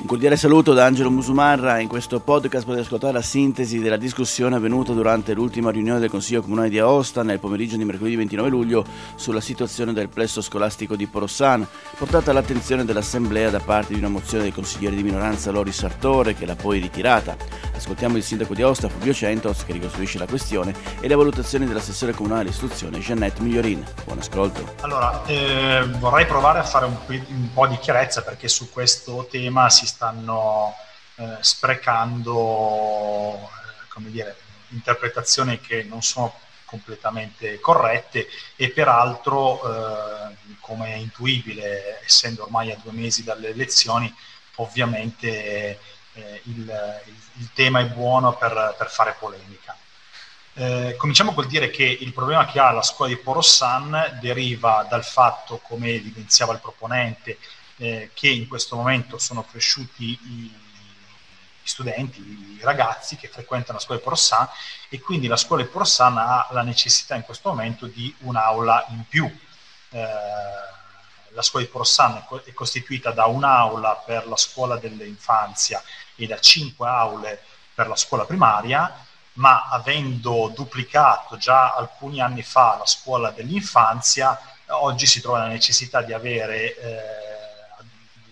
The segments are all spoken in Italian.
Un cordiale saluto da Angelo Musumarra. In questo podcast potete ascoltare la sintesi della discussione avvenuta durante l'ultima riunione del Consiglio Comunale di Aosta nel pomeriggio di mercoledì 29 luglio sulla situazione del plesso scolastico di Porossan, portata all'attenzione dell'Assemblea da parte di una mozione del consigliere di minoranza Lori Sartore che l'ha poi ritirata. Ascoltiamo il sindaco di Aosta, Fulvio Centos, che ricostruisce la questione e le valutazioni dell'assessore comunale di istruzione Jeannette Migliorin. Buon ascolto. Allora, eh, vorrei provare a fare un, un po' di chiarezza perché su questo tema si stanno eh, sprecando eh, come dire, interpretazioni che non sono completamente corrette e peraltro, eh, come è intuibile, essendo ormai a due mesi dalle elezioni, ovviamente eh, il, il, tema è buono per, per fare polemica. Eh, cominciamo col dire che il problema che ha la scuola di Porossan deriva dal fatto, come evidenziava il proponente, eh, che in questo momento sono cresciuti i, studenti, i ragazzi che frequentano la scuola di Porossan e quindi la scuola di Porossan ha la necessità in questo momento di un'aula in più. Eh, la scuola di Porossan è costituita da un'aula per la scuola dell'infanzia e da cinque aule per la scuola primaria, ma avendo duplicato già alcuni anni fa la scuola dell'infanzia, oggi si trova la necessità di avere eh,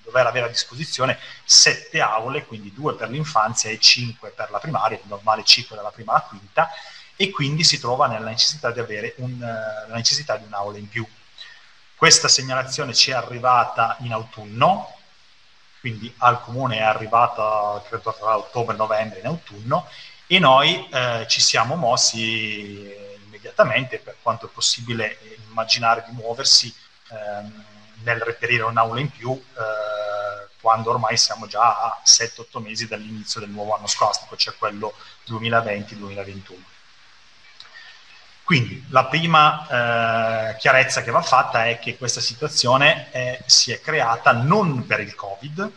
dover avere a disposizione sette aule, quindi due per l'infanzia e cinque per la primaria, il normale ciclo dalla prima alla quinta, e quindi si trova nella necessità di avere un, uh, la necessità di un'aula in più. Questa segnalazione ci è arrivata in autunno, quindi al comune è arrivata credo tra ottobre e novembre in autunno e noi eh, ci siamo mossi immediatamente per quanto è possibile immaginare di muoversi ehm, nel reperire un'aula in più eh, quando ormai siamo già a 7-8 mesi dall'inizio del nuovo anno scolastico, cioè quello 2020-2021. Quindi la prima eh, chiarezza che va fatta è che questa situazione è, si è creata non per il Covid,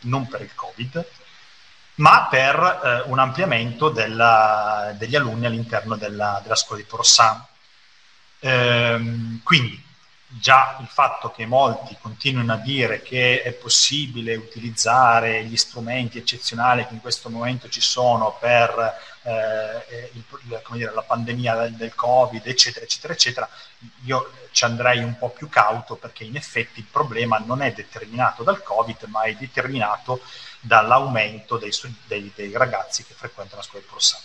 non per il Covid, ma per eh, un ampliamento della, degli alunni all'interno della, della scuola di Porossan. Ehm, quindi già il fatto che molti continuino a dire che è possibile utilizzare gli strumenti eccezionali che in questo momento ci sono per eh, il, dire, la pandemia del, del, Covid, eccetera, eccetera, eccetera, io ci andrei un po' più cauto perché in effetti il problema non è determinato dal Covid, ma è determinato dall'aumento dei, dei, dei ragazzi che frequentano la scuola di Prossano.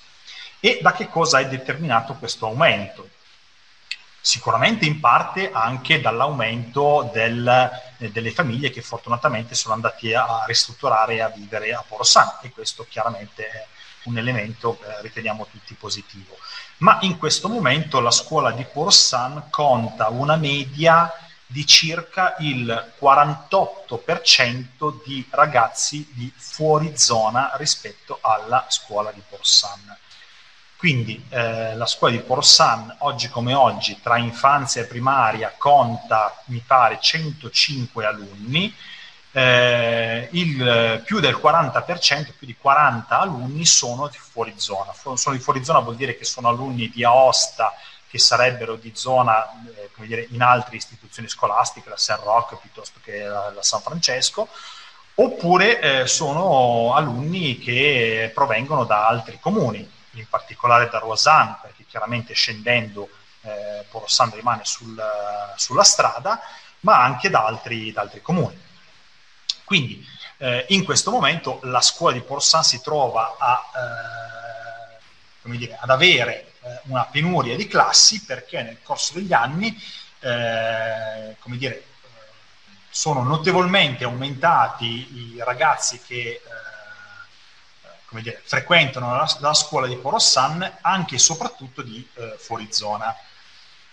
E da che cosa è determinato questo aumento? Sicuramente in parte anche dall'aumento del, eh, delle famiglie che fortunatamente sono andate a ristrutturare e a vivere a Porosan e questo chiaramente è un elemento che riteniamo tutti positivo. Ma in questo momento la scuola di Porosan conta una media di circa il 48% di ragazzi di fuori zona rispetto alla scuola di Porsan. Quindi eh, la scuola di Porsan, oggi come oggi, tra infanzia e primaria, conta, mi pare, 105 alunni, eh, il più del 40%, più di 40 alunni sono di fuori zona. Sono di fuori zona vuol dire che sono alunni di Aosta che sarebbero di zona eh, come dire, in altre istituzioni scolastiche, la San Roque piuttosto che la, la San Francesco, oppure eh, sono alunni che provengono da altri comuni in particolare da Rosanne, perché chiaramente scendendo eh, Porossan rimane sul, sulla strada, ma anche da altri, da altri comuni. Quindi eh, in questo momento la scuola di Porossan si trova a, eh, dire, ad avere eh, una penuria di classi perché nel corso degli anni eh, dire, sono notevolmente aumentati i ragazzi che eh, come dire, frequentano la, la, scuola di Porossan anche e soprattutto di eh, fuori zona.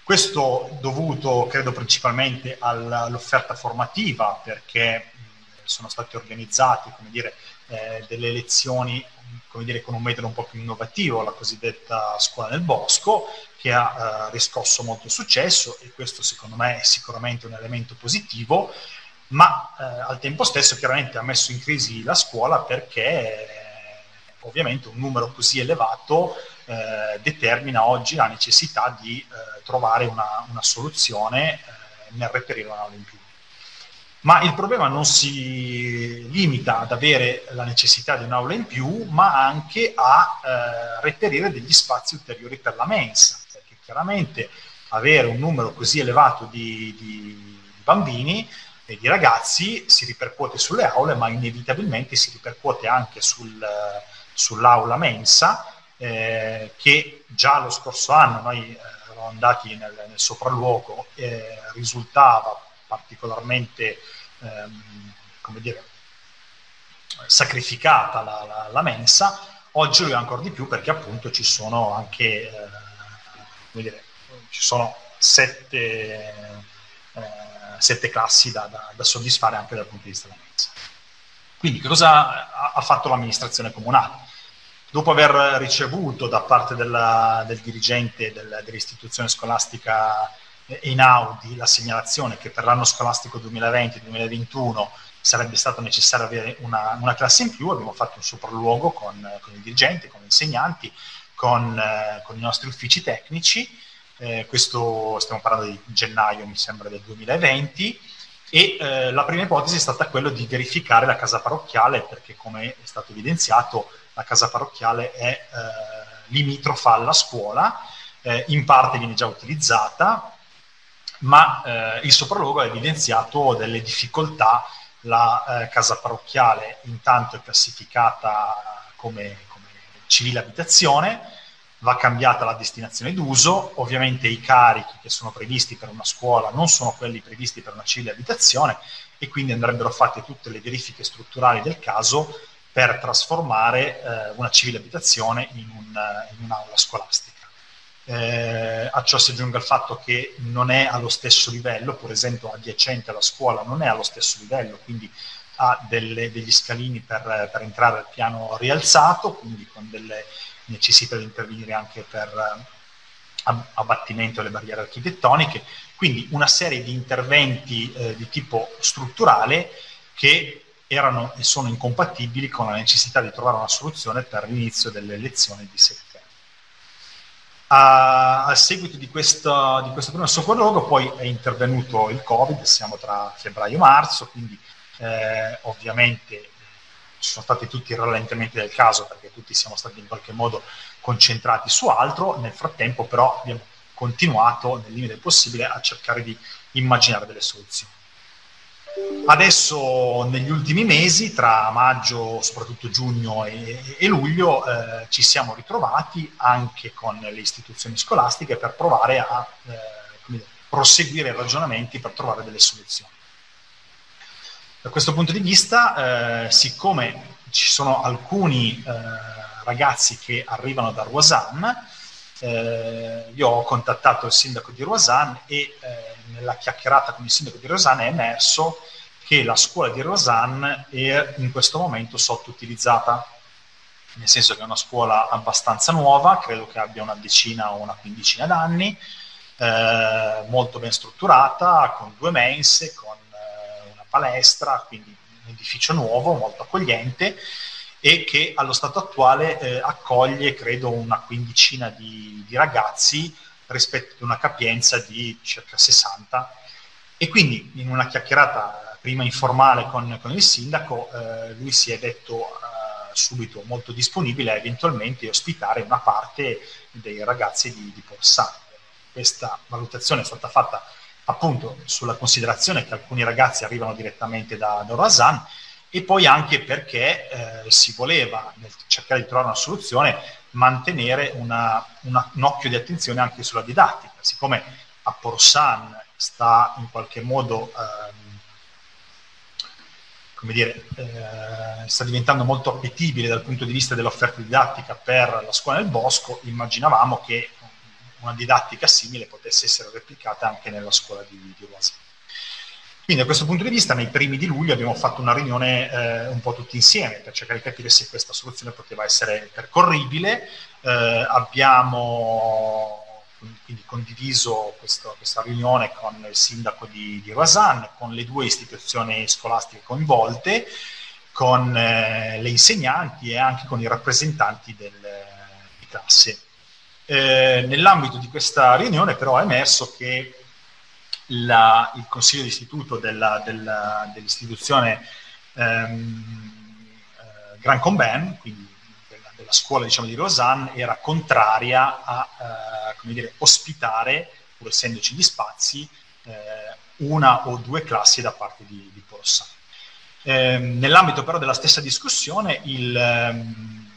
Questo dovuto, credo, principalmente all'offerta formativa, perché sono state organizzate, come dire, eh, delle lezioni come dire, con un metodo un po' più innovativo, la cosiddetta scuola nel bosco, che ha eh, riscosso molto successo e questo secondo me è sicuramente un elemento positivo, ma eh, al tempo stesso chiaramente ha messo in crisi la scuola perché ovviamente un numero così elevato eh, determina oggi la necessità di eh, trovare una, una soluzione eh, nel reperire un'aula in più. Ma il problema non si limita ad avere la necessità di un'aula in più, ma anche a eh, reperire degli spazi ulteriori per la mensa, perché chiaramente avere un numero così elevato di, di bambini e di ragazzi si ripercuote sulle aule, ma inevitabilmente si ripercuote anche sul, sull'aula mensa, eh, che già lo scorso anno noi eh, eravamo andati nel, nel sopralluogo, eh, risultava particolarmente, ehm, come dire, sacrificata la, la, la, mensa, oggi lo è ancora di più perché appunto ci sono anche, eh, come dire, ci sono sette, eh, sette classi da, da, da, soddisfare anche dal punto di vista della mensa. Quindi cosa ha, ha fatto l'amministrazione comunale? Dopo aver ricevuto da parte della, del dirigente del, dell'istituzione scolastica Einaudi la segnalazione che per l'anno scolastico 2020-2021 sarebbe stato necessario avere una, una, classe in più, abbiamo fatto un sopralluogo con, con il dirigente, con gli insegnanti, con, con i nostri uffici tecnici, eh, questo stiamo parlando di gennaio mi sembra del 2020, e eh, la prima ipotesi è stata quella di verificare la casa parrocchiale perché come è stato evidenziato la casa parrocchiale è eh, limitrofa alla scuola, eh, in parte viene già utilizzata, ma eh, il sopralluogo ha evidenziato delle difficoltà. La eh, casa parrocchiale intanto è classificata come, come civile abitazione, va cambiata la destinazione d'uso, ovviamente i carichi che sono previsti per una scuola non sono quelli previsti per una civile abitazione e quindi andrebbero fatte tutte le verifiche strutturali del caso per trasformare eh, una civile abitazione in, un, in un'aula scolastica. Eh, a ciò si aggiunga il fatto che non è allo stesso livello, per esempio adiacente alla scuola non è allo stesso livello, quindi ha delle, degli scalini per, per, entrare al piano rialzato, quindi con delle necessità di intervenire anche per eh, abbattimento delle barriere architettoniche, quindi una serie di interventi eh, di tipo strutturale che erano e sono incompatibili con la necessità di trovare una soluzione per l'inizio delle elezioni di settembre. A, a seguito di, questo, di questo primo sopralluogo poi è intervenuto il Covid, siamo tra febbraio e marzo, quindi eh, ovviamente ci sono stati tutti i rallentamenti del caso perché tutti siamo stati in qualche modo concentrati su altro, nel frattempo però abbiamo continuato nel limite possibile a cercare di immaginare delle soluzioni. Adesso negli ultimi mesi, tra maggio, soprattutto giugno e, e luglio, eh, ci siamo ritrovati anche con le istituzioni scolastiche per provare a eh, dire, proseguire i ragionamenti per trovare delle soluzioni. Da questo punto di vista, eh, siccome ci sono alcuni eh, ragazzi che arrivano da Roisan, eh, io ho contattato il sindaco di Roisan e eh, nella chiacchierata con il sindaco di Rosanne è emerso che la scuola di Rosanne è in questo momento sottoutilizzata, nel senso che è una scuola abbastanza nuova, credo che abbia una decina o una quindicina d'anni, eh, molto ben strutturata, con due mense, con eh, una palestra, quindi un edificio nuovo, molto accogliente e che allo stato attuale eh, accoglie, credo, una quindicina di, di ragazzi rispetto ad una capienza di circa 60. E quindi in una chiacchierata prima informale con, con il sindaco, eh, lui si è detto eh, subito molto disponibile a eventualmente ospitare una parte dei ragazzi di, di Porsano. Questa valutazione è stata fatta appunto sulla considerazione che alcuni ragazzi arrivano direttamente da, da Roasan e poi anche perché eh, si voleva, nel cercare di trovare una soluzione, mantenere una, una, un occhio di attenzione anche sulla didattica. Siccome a Porsan sta in qualche modo, ehm, come dire, eh, sta diventando molto appetibile dal punto di vista dell'offerta didattica per la scuola nel bosco, immaginavamo che una didattica simile potesse essere replicata anche nella scuola di, di Roisy. Quindi da questo punto di vista nei primi di luglio abbiamo fatto una riunione eh, un po' tutti insieme per cercare di capire se questa soluzione poteva essere percorribile. Eh, abbiamo quindi condiviso questo, questa riunione con il sindaco di, di Roisan, con le due istituzioni scolastiche coinvolte, con eh, le insegnanti e anche con i rappresentanti del, di classe. Eh, nell'ambito di questa riunione però è emerso che la, il consiglio della, della, dell'istituzione ehm, eh, Grand Combin, quindi della, della scuola diciamo, di Lausanne, era contraria a eh, dire, ospitare, pur essendoci gli spazi, eh, una o due classi da parte di, di Porossan. Eh, nell'ambito però della stessa discussione, il, ehm,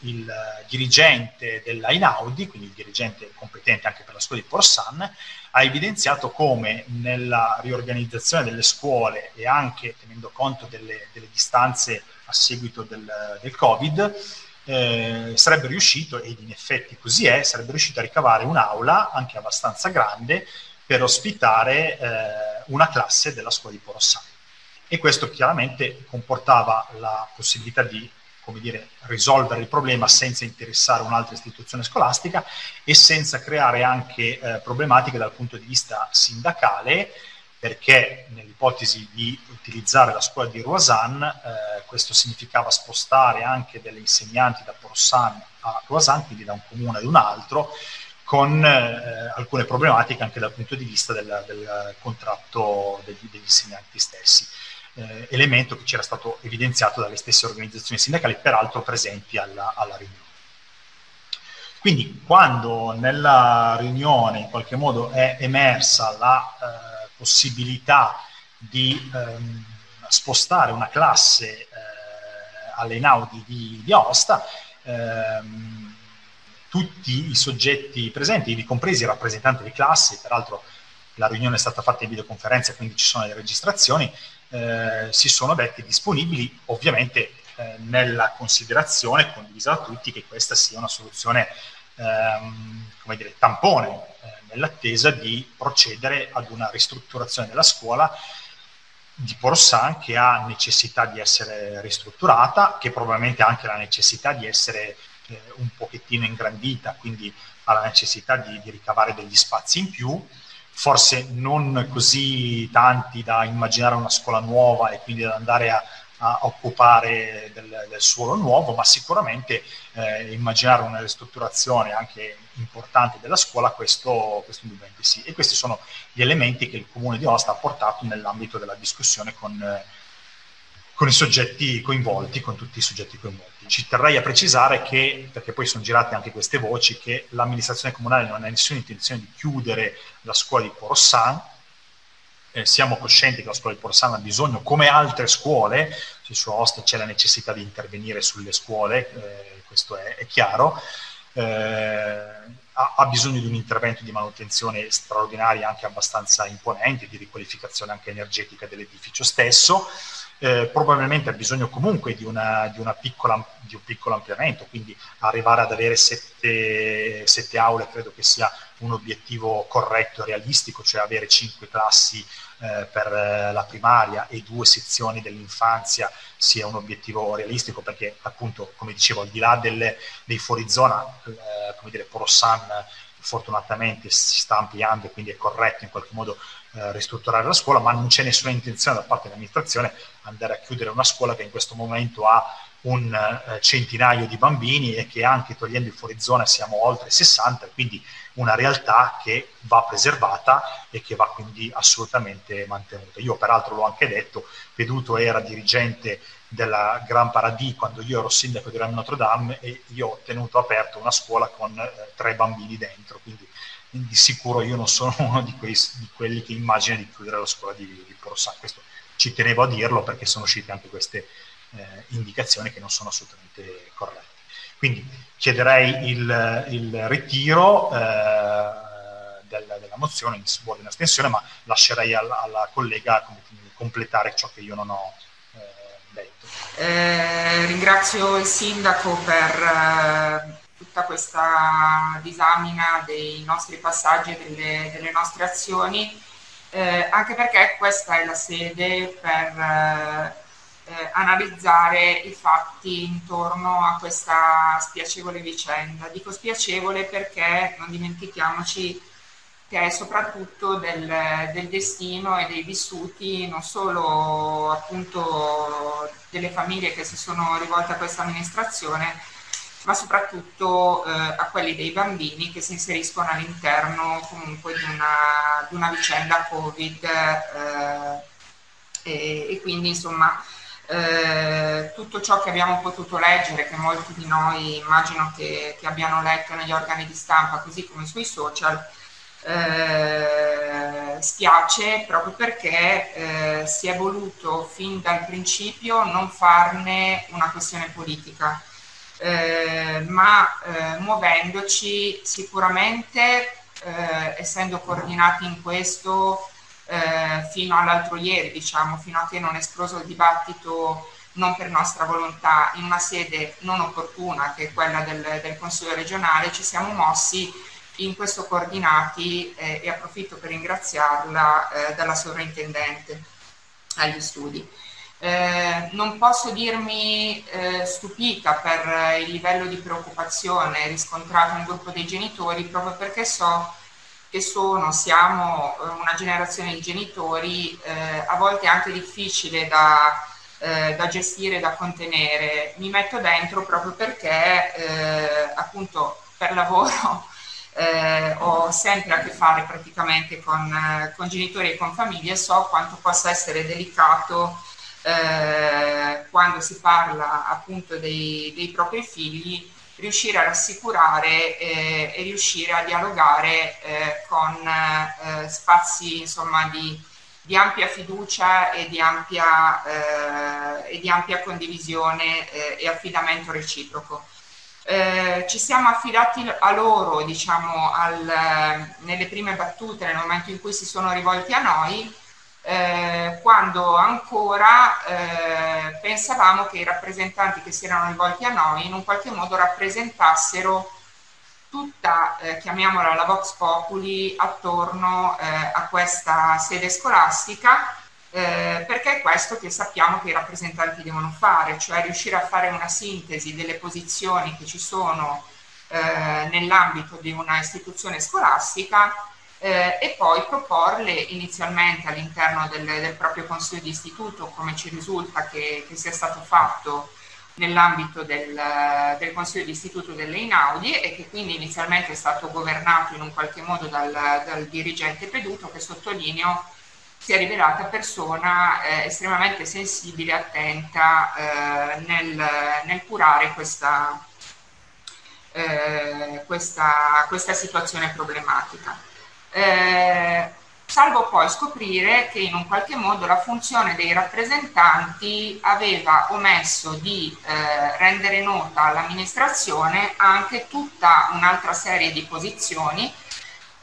il dirigente della Inaudi, quindi il dirigente competente anche per la scuola di Porsan, ha evidenziato come nella riorganizzazione delle scuole e anche tenendo conto delle, delle distanze a seguito del, del Covid, eh, sarebbe riuscito, ed in effetti così è, sarebbe riuscito a ricavare un'aula anche abbastanza grande per ospitare eh, una classe della scuola di Porossano. E questo chiaramente comportava la possibilità di come dire, risolvere il problema senza interessare un'altra istituzione scolastica e senza creare anche eh, problematiche dal punto di vista sindacale, perché nell'ipotesi di utilizzare la scuola di Roisan, eh, questo significava spostare anche delle insegnanti da Porsan a Roisan, quindi da un comune ad un altro, con eh, alcune problematiche anche dal punto di vista del, del contratto degli, degli insegnanti stessi eh, elemento che ci era stato evidenziato dalle stesse organizzazioni sindacali, peraltro presenti alla, alla riunione. Quindi quando nella riunione in qualche modo è emersa la eh, possibilità di ehm, spostare una classe eh, alle Naudi di, di Aosta, ehm, tutti i soggetti presenti, ivi compresi i rappresentanti di classe, peraltro la riunione è stata fatta in videoconferenza, quindi ci sono le registrazioni, eh, si sono detti disponibili, ovviamente eh, nella considerazione condivisa da tutti che questa sia una soluzione ehm, come dire, tampone eh, nell'attesa di procedere ad una ristrutturazione della scuola di Porsan che ha necessità di essere ristrutturata, che probabilmente ha anche la necessità di essere eh, un pochettino ingrandita, quindi ha la necessità di, di ricavare degli spazi in più forse non così tanti da immaginare una scuola nuova e quindi da andare a, a occupare del, del, suolo nuovo, ma sicuramente eh, immaginare una ristrutturazione anche importante della scuola, questo, questo indubbiamente sì. E questi sono gli elementi che il Comune di Osta ha portato nell'ambito della discussione con, eh, con i soggetti coinvolti, con tutti i soggetti coinvolti. Ci terrei a precisare che, perché poi sono girate anche queste voci, che l'amministrazione comunale non ha nessuna intenzione di chiudere la scuola di Porossan, eh, siamo coscienti che la scuola di Porossan ha bisogno, come altre scuole, su Aosta c'è la necessità di intervenire sulle scuole, eh, questo è, è chiaro, eh, ha, ha, bisogno di un intervento di manutenzione straordinaria anche abbastanza imponente, di riqualificazione anche energetica dell'edificio stesso, eh, probabilmente ha bisogno comunque di, una, di, una piccola, di, un piccolo ampliamento, quindi arrivare ad avere sette, sette, aule credo che sia un obiettivo corretto e realistico, cioè avere cinque classi eh, per eh, la primaria e due sezioni dell'infanzia sia un obiettivo realistico perché appunto come dicevo al di là delle, dei fuorizona eh, come dire Porossan fortunatamente si sta ampliando e quindi è corretto in qualche modo eh, ristrutturare la scuola, ma non c'è nessuna intenzione da parte dell'amministrazione andare a chiudere una scuola che in questo momento ha un eh, centinaio di bambini e che anche togliendo il fuorizona siamo oltre 60, quindi una realtà che va preservata e che va quindi assolutamente mantenuta. Io peraltro l'ho anche detto, Peduto era dirigente della Gran Paradis quando io ero sindaco di Rame Notre Dame e io ho tenuto aperto una scuola con eh, tre bambini dentro, quindi di sicuro io non sono uno di, quei, di quelli che immagina di chiudere la scuola di, di Porosà. Questo ci tenevo a dirlo perché sono uscite anche queste eh, indicazioni che non sono assolutamente corrette. Quindi chiederei il, il ritiro eh, del, della mozione in subordine astensione, ma lascerei alla, alla collega completare ciò che io non ho eh, detto. Eh, ringrazio il sindaco per eh, tutta questa disamina dei nostri passaggi e delle, delle nostre azioni, eh, anche perché questa è la sede per eh, eh, analizzare i fatti intorno a questa spiacevole vicenda. Dico spiacevole perché non dimentichiamoci che è soprattutto del, del, destino e dei vissuti non solo appunto delle famiglie che si sono rivolte a questa amministrazione, ma soprattutto eh, a quelli dei bambini che si inseriscono all'interno comunque di una, di una vicenda Covid eh, e, e, quindi insomma eh, tutto ciò che abbiamo potuto leggere, che molti di noi immagino che, che abbiano letto negli organi di stampa così come sui social, eh, spiace proprio perché eh, si è voluto fin dal principio non farne una questione politica, eh, ma eh, muovendoci sicuramente, eh, essendo coordinati in questo fino all'altro ieri, diciamo, fino a che non è esploso il dibattito non per nostra volontà, in una sede non opportuna che è quella del, del Consiglio regionale, ci siamo mossi in questo coordinati eh, e approfitto per ringraziarla eh, dalla sovrintendente agli studi. Eh, non posso dirmi eh, stupita per il livello di preoccupazione riscontrato nel gruppo dei genitori proprio perché so che sono, siamo eh, una generazione di genitori eh, a volte anche difficile da, da gestire, da contenere. Mi metto dentro proprio perché appunto per lavoro eh, ho sempre a che fare praticamente con, eh, con, genitori e con famiglie e so quanto possa essere delicato eh, quando si parla appunto dei, dei, propri figli riuscire a rassicurare eh, e riuscire a dialogare eh, con eh, spazi insomma di, di, ampia fiducia e di ampia, e di ampia condivisione e affidamento reciproco. Eh, ci siamo affidati a loro, diciamo, al, nelle prime battute, nel momento in cui si sono rivolti a noi, eh, quando ancora eh, pensavamo che i rappresentanti che si erano rivolti a noi in un qualche modo rappresentassero tutta, eh, chiamiamola la Vox Populi, attorno eh, a questa sede scolastica eh, perché è questo che sappiamo che i rappresentanti devono fare, cioè riuscire a fare una sintesi delle posizioni che ci sono nell'ambito di una istituzione scolastica eh, e poi proporle inizialmente all'interno del, del, proprio consiglio di istituto, come ci risulta che, che sia stato fatto nell'ambito del, del, consiglio di istituto delle Inaudi e che quindi inizialmente è stato governato in un qualche modo dal, dal dirigente Peduto che sottolineo si è rivelata persona eh, estremamente sensibile e attenta eh, nel, nel, curare questa, eh, questa, questa, situazione problematica. Eh, salvo poi scoprire che in un qualche modo la funzione dei rappresentanti aveva omesso di eh, rendere nota all'amministrazione anche tutta un'altra serie di posizioni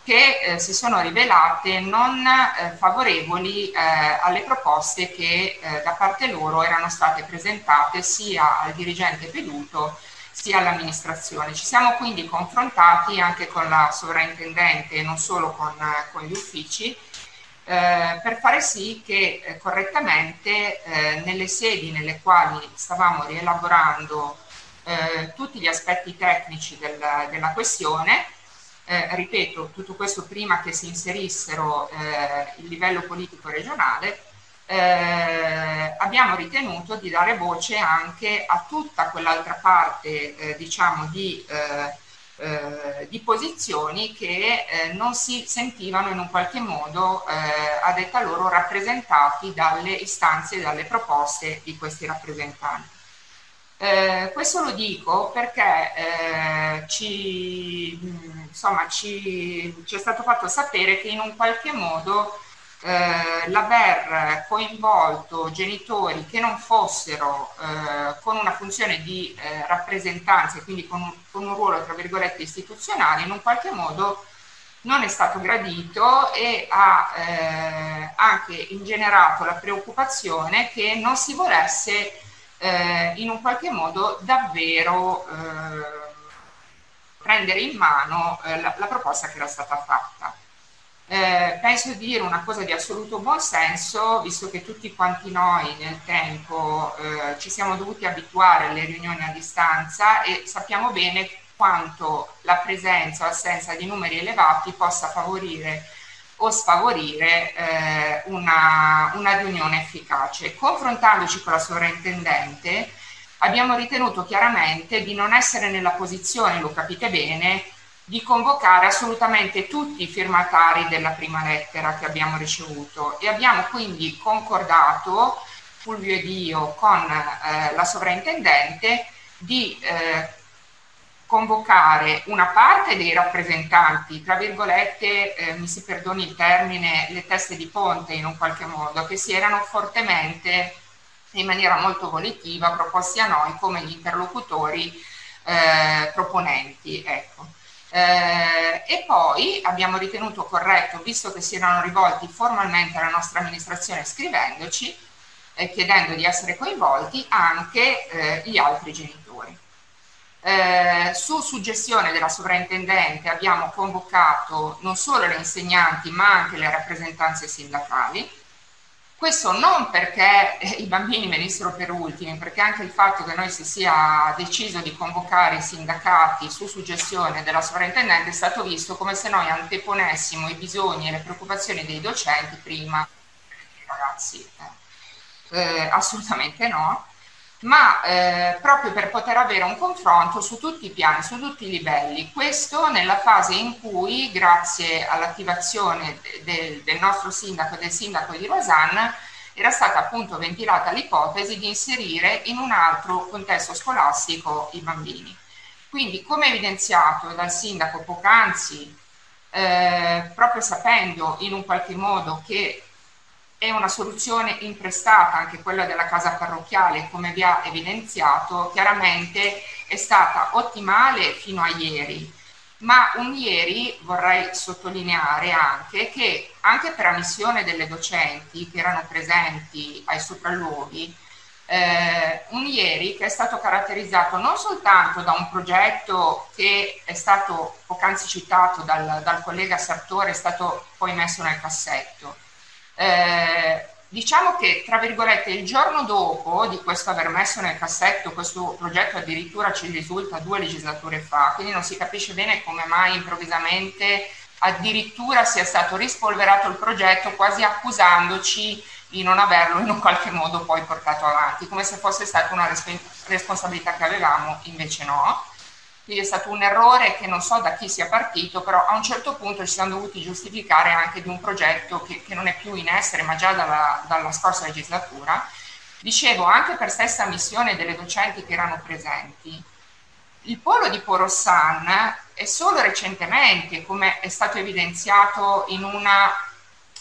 che eh, si sono rivelate non eh, favorevoli eh, alle proposte che eh, da parte loro erano state presentate sia al dirigente Peduto sia all'amministrazione. Ci siamo quindi confrontati anche con la sovrintendente e non solo con, con gli uffici eh, per fare sì che eh, correttamente nelle sedi nelle quali stavamo rielaborando tutti gli aspetti tecnici del, della questione eh, ripeto, tutto questo prima che si inserissero eh, il livello politico regionale, eh, abbiamo ritenuto di dare voce anche a tutta quell'altra parte, eh, diciamo, di, eh, eh, di, posizioni che non si sentivano in un qualche modo, a detta loro, rappresentati dalle istanze e dalle proposte di questi rappresentanti. Eh, questo lo dico perché eh, ci, insomma, ci, ci, è stato fatto sapere che in un qualche modo eh, l'aver coinvolto genitori che non fossero eh, con una funzione di eh, rappresentanza e quindi con un, con un ruolo tra virgolette istituzionale in un qualche modo non è stato gradito e ha eh, anche ingenerato la preoccupazione che non si volesse eh, in un qualche modo davvero eh, prendere in mano la, la, proposta che era stata fatta. Eh, penso di dire una cosa di assoluto buonsenso, visto che tutti quanti noi nel tempo eh, ci siamo dovuti abituare alle riunioni a distanza e sappiamo bene quanto la presenza o assenza di numeri elevati possa favorire o sfavorire eh, una, una, riunione efficace. Confrontandoci con la sovrintendente abbiamo ritenuto chiaramente di non essere nella posizione, lo capite bene, di convocare assolutamente tutti i firmatari della prima lettera che abbiamo ricevuto e abbiamo quindi concordato, Fulvio ed io, con eh, la sovrintendente di eh, convocare una parte dei rappresentanti, tra virgolette, eh, mi si perdoni il termine, le teste di ponte in un qualche modo, che si erano fortemente in maniera molto volitiva proposti a noi come gli interlocutori eh, proponenti. Ecco. Eh, e poi abbiamo ritenuto corretto, visto che si erano rivolti formalmente alla nostra amministrazione scrivendoci e chiedendo di essere coinvolti anche eh, gli altri genitori. Eh, su suggestione della sovrintendente abbiamo convocato non solo le insegnanti ma anche le rappresentanze sindacali questo non perché eh, i bambini venissero per ultimi, perché anche il fatto che noi si sia deciso di convocare i sindacati su suggestione della sovrintendente è stato visto come se noi anteponessimo i bisogni e le preoccupazioni dei docenti prima ragazzi. Eh, eh, assolutamente no ma eh, proprio per poter avere un confronto su tutti i piani, su tutti i livelli. Questo nella fase in cui, grazie all'attivazione de- del nostro sindaco e del sindaco di Rosanna, era stata appunto ventilata l'ipotesi di inserire in un altro contesto scolastico i bambini. Quindi, come evidenziato dal sindaco poc'anzi, eh, proprio sapendo in un qualche modo che è una soluzione imprestata, anche quella della casa parrocchiale, come vi ha evidenziato, chiaramente è stata ottimale fino a ieri, ma un ieri vorrei sottolineare anche che anche per ammissione delle docenti che erano presenti ai sopralluoghi, eh, un ieri che è stato caratterizzato non soltanto da un progetto che è stato poc'anzi citato dal, dal collega Sartore, è stato poi messo nel cassetto, eh, diciamo che, tra virgolette, il giorno dopo di questo aver messo nel cassetto questo progetto addirittura ci risulta due legislature fa, quindi non si capisce bene come mai improvvisamente addirittura sia stato rispolverato il progetto quasi accusandoci di non averlo in un qualche modo poi portato avanti, come se fosse stata una responsabilità che avevamo, invece no. Quindi è stato un errore che non so da chi sia partito, però a un certo punto ci siamo dovuti giustificare anche di un progetto che, che non è più in essere, ma già dalla, dalla scorsa legislatura. Dicevo, anche per stessa missione delle docenti che erano presenti, il polo di Porossan è solo recentemente, come è stato evidenziato in una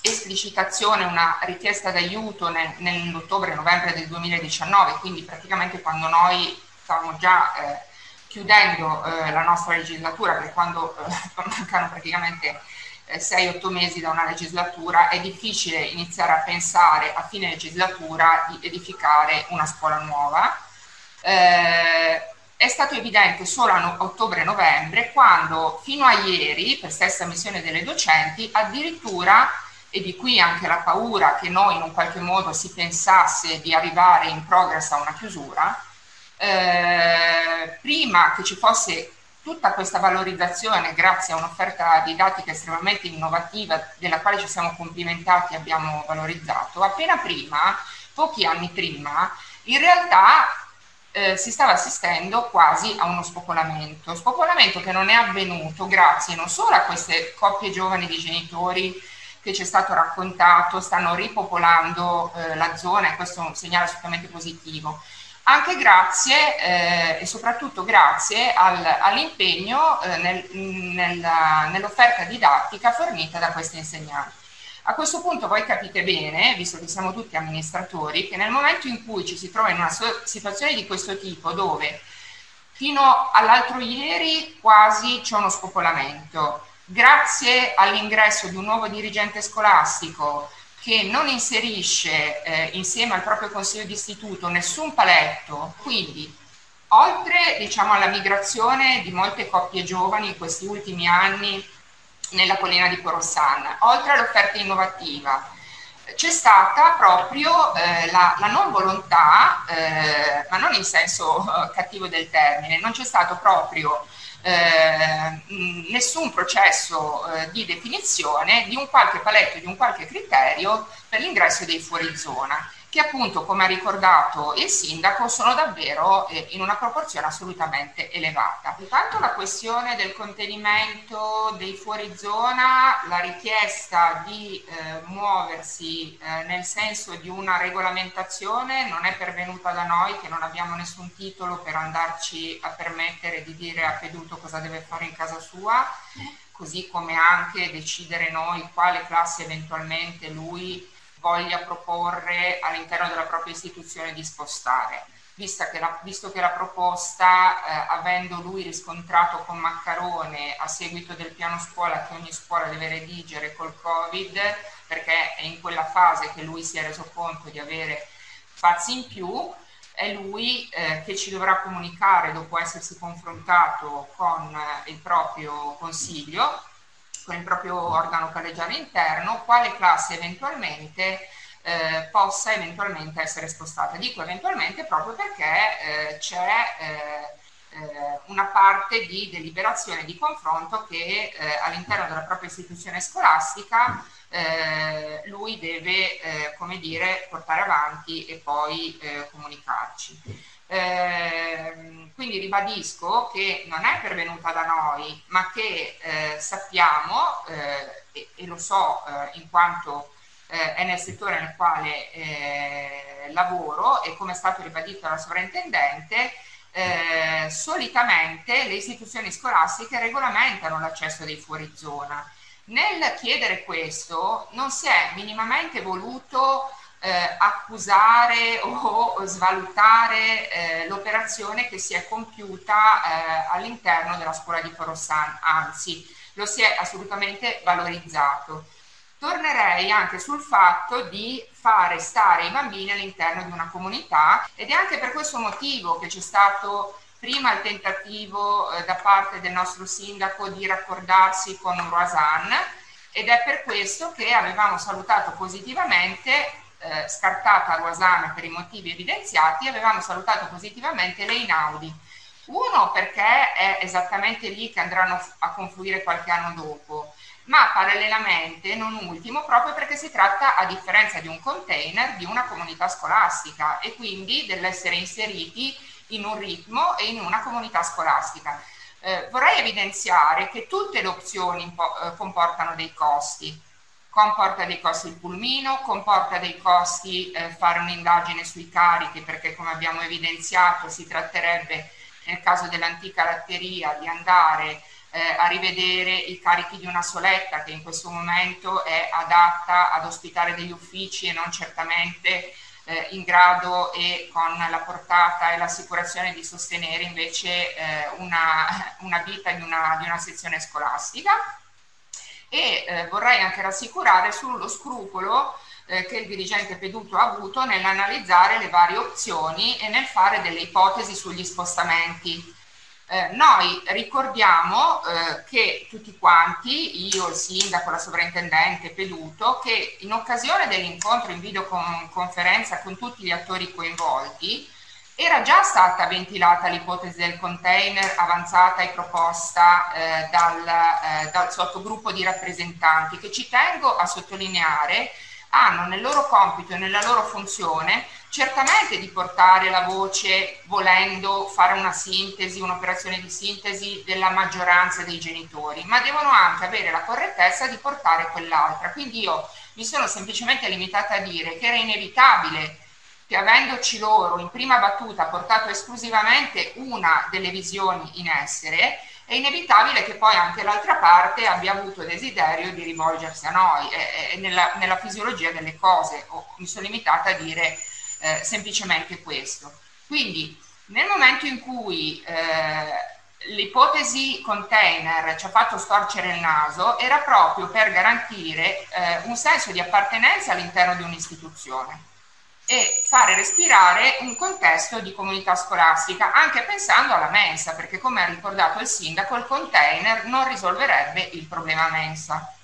esplicitazione, una richiesta d'aiuto nel, nell'ottobre-novembre del 2019, quindi praticamente quando noi stavamo già... Eh, chiudendo eh, la nostra legislatura, perché quando eh, mancano praticamente 6-8 eh, mesi da una legislatura, è difficile iniziare a pensare a fine legislatura di edificare una scuola nuova. Eh, è stato evidente solo a ottobre-novembre, quando fino a ieri, per stessa missione delle docenti, addirittura, e di qui anche la paura che noi in un qualche modo si pensasse di arrivare in progress a una chiusura, eh, prima che ci fosse tutta questa valorizzazione grazie a un'offerta didattica estremamente innovativa della quale ci siamo complimentati e abbiamo valorizzato, appena prima, pochi anni prima, in realtà eh, si stava assistendo quasi a uno spopolamento, spopolamento che non è avvenuto grazie non solo a queste coppie giovani di genitori che ci è stato raccontato, stanno ripopolando eh, la zona e questo è un segnale assolutamente positivo, anche grazie eh, e soprattutto grazie al, all'impegno eh, nel, nella, nell'offerta didattica fornita da questi insegnanti. A questo punto voi capite bene, visto che siamo tutti amministratori, che nel momento in cui ci si trova in una situazione di questo tipo dove fino all'altro ieri quasi c'è uno spopolamento, grazie all'ingresso di un nuovo dirigente scolastico, che non inserisce eh, insieme al proprio consiglio di istituto nessun paletto, quindi oltre diciamo, alla migrazione di molte coppie giovani in questi ultimi anni nella collina di Corossan, oltre all'offerta innovativa, c'è stata proprio eh, la, la, non volontà, eh, ma non in senso eh, cattivo del termine, non c'è stato proprio eh, nessun processo eh, di definizione di un qualche paletto, di un qualche criterio per l'ingresso dei fuori zona. Che appunto, come ha ricordato il sindaco, sono davvero eh, in una proporzione assolutamente elevata. Intanto la questione del contenimento dei fuori zona, la richiesta di eh, muoversi eh, nel senso di una regolamentazione non è pervenuta da noi che non abbiamo nessun titolo per andarci a permettere di dire a Peduto cosa deve fare in casa sua, così come anche decidere noi quale classe eventualmente lui voglia proporre all'interno della propria istituzione di spostare. Che la, visto che la proposta, eh, avendo lui riscontrato con Maccarone a seguito del piano scuola che ogni scuola deve redigere col Covid, perché è in quella fase che lui si è reso conto di avere spazi in più, è lui eh, che ci dovrà comunicare dopo essersi confrontato con eh, il proprio consiglio con il proprio organo collegiale interno, quale classe eventualmente eh, possa eventualmente essere spostata. Dico eventualmente proprio perché eh, c'è eh, eh una parte di deliberazione, di confronto che eh, all'interno della propria istituzione scolastica eh, lui deve, come dire, portare avanti e poi comunicarci. Eh, quindi ribadisco che non è pervenuta da noi, ma che eh, sappiamo, eh, e, e, lo so eh, in quanto eh, è nel settore nel quale eh, lavoro e come è stato ribadito dalla sovrintendente, solitamente le istituzioni scolastiche regolamentano l'accesso dei fuori zona. Nel chiedere questo non si è minimamente voluto eh, accusare o, svalutare eh, l'operazione che si è compiuta eh, all'interno della scuola di Corossan, anzi lo si è assolutamente valorizzato. Tornerei anche sul fatto di fare stare i bambini all'interno di una comunità ed è anche per questo motivo che c'è stato prima il tentativo eh, da parte del nostro sindaco di raccordarsi con Roisan ed è per questo che avevamo salutato positivamente eh, scartata Ruasana per i motivi evidenziati, avevamo salutato positivamente le Inaudi. Uno perché è esattamente lì che andranno a confluire qualche anno dopo, ma parallelamente, non ultimo, proprio perché si tratta, a differenza di un container, di una comunità scolastica e quindi dell'essere inseriti in un ritmo e in una comunità scolastica. Eh, vorrei evidenziare che tutte le opzioni eh, comportano dei costi comporta dei costi il pulmino, comporta dei costi eh, fare un'indagine sui carichi perché come abbiamo evidenziato si tratterebbe nel caso dell'antica latteria di andare eh, a rivedere i carichi di una soletta che in questo momento è adatta ad ospitare degli uffici e non certamente eh, in grado e con la portata e l'assicurazione di sostenere invece eh, una, una vita di una, di una sezione scolastica e eh, vorrei anche rassicurare sullo scrupolo eh, che il dirigente Peduto ha avuto nell'analizzare le varie opzioni e nel fare delle ipotesi sugli spostamenti. Eh, noi ricordiamo eh, che tutti quanti, io, il sindaco, la sovrintendente Peduto, che in occasione dell'incontro in videoconferenza con tutti gli attori coinvolti, era già stata ventilata l'ipotesi del container avanzata e proposta eh, dal, eh, dal sottogruppo di rappresentanti che ci tengo a sottolineare hanno nel loro compito e nella loro funzione certamente di portare la voce volendo fare una sintesi, un'operazione di sintesi della maggioranza dei genitori, ma devono anche avere la correttezza di portare quell'altra. Quindi io mi sono semplicemente limitata a dire che era inevitabile che avendoci loro in prima battuta portato esclusivamente una delle visioni in essere, è inevitabile che poi anche l'altra parte abbia avuto desiderio di rivolgersi a noi, è, nella, nella, fisiologia delle cose, o mi sono limitata a dire eh, semplicemente questo. Quindi nel momento in cui eh, l'ipotesi container ci ha fatto storcere il naso, era proprio per garantire eh, un senso di appartenenza all'interno di un'istituzione e fare respirare un contesto di comunità scolastica, anche pensando alla mensa, perché come ha ricordato il sindaco, il container non risolverebbe il problema mensa.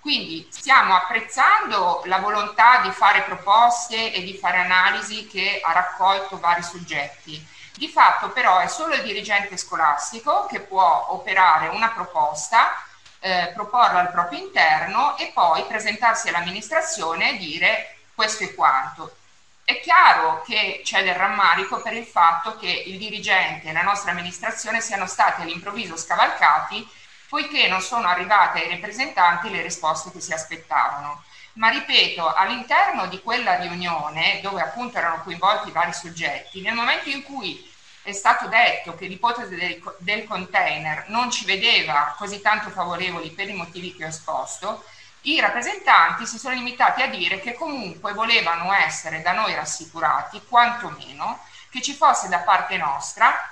Quindi stiamo apprezzando la volontà di fare proposte e di fare analisi che ha raccolto vari soggetti. Di fatto però è solo il dirigente scolastico che può operare una proposta, eh, proporla al proprio interno e poi presentarsi all'amministrazione e dire questo è quanto. è chiaro che c'è del rammarico per il fatto che il dirigente e la nostra amministrazione siano stati all'improvviso scavalcati poiché non sono arrivate ai rappresentanti le risposte che si aspettavano. Ma ripeto, all'interno di quella riunione, dove appunto erano coinvolti vari soggetti, nel momento in cui è stato detto che l'ipotesi del, del container non ci vedeva così tanto favorevoli per i motivi che ho esposto, i rappresentanti si sono limitati a dire che comunque volevano essere da noi rassicurati, quantomeno, che ci fosse da parte nostra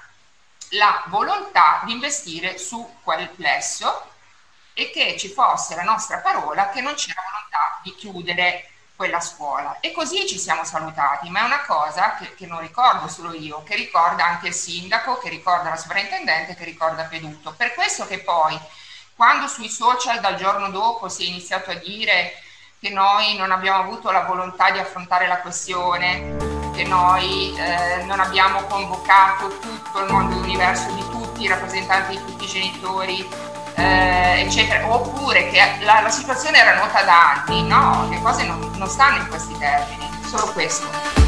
la volontà di investire su quel plesso e che ci fosse la nostra parola che non c'era volontà di chiudere quella scuola. E così ci siamo salutati, ma è una cosa che, che, non ricordo solo io, che ricorda anche il sindaco, che ricorda la sovrintendente, che ricorda Peduto. Per questo che poi, quando sui social dal giorno dopo si è iniziato a dire che noi non abbiamo avuto la volontà di affrontare la questione, che noi eh, non abbiamo convocato tutto il mondo universo di tutti i rappresentanti di tutti i genitori, eh, eccetera, oppure che la, la, situazione era nota da anni, no, le cose non, non stanno in questi termini, solo questo.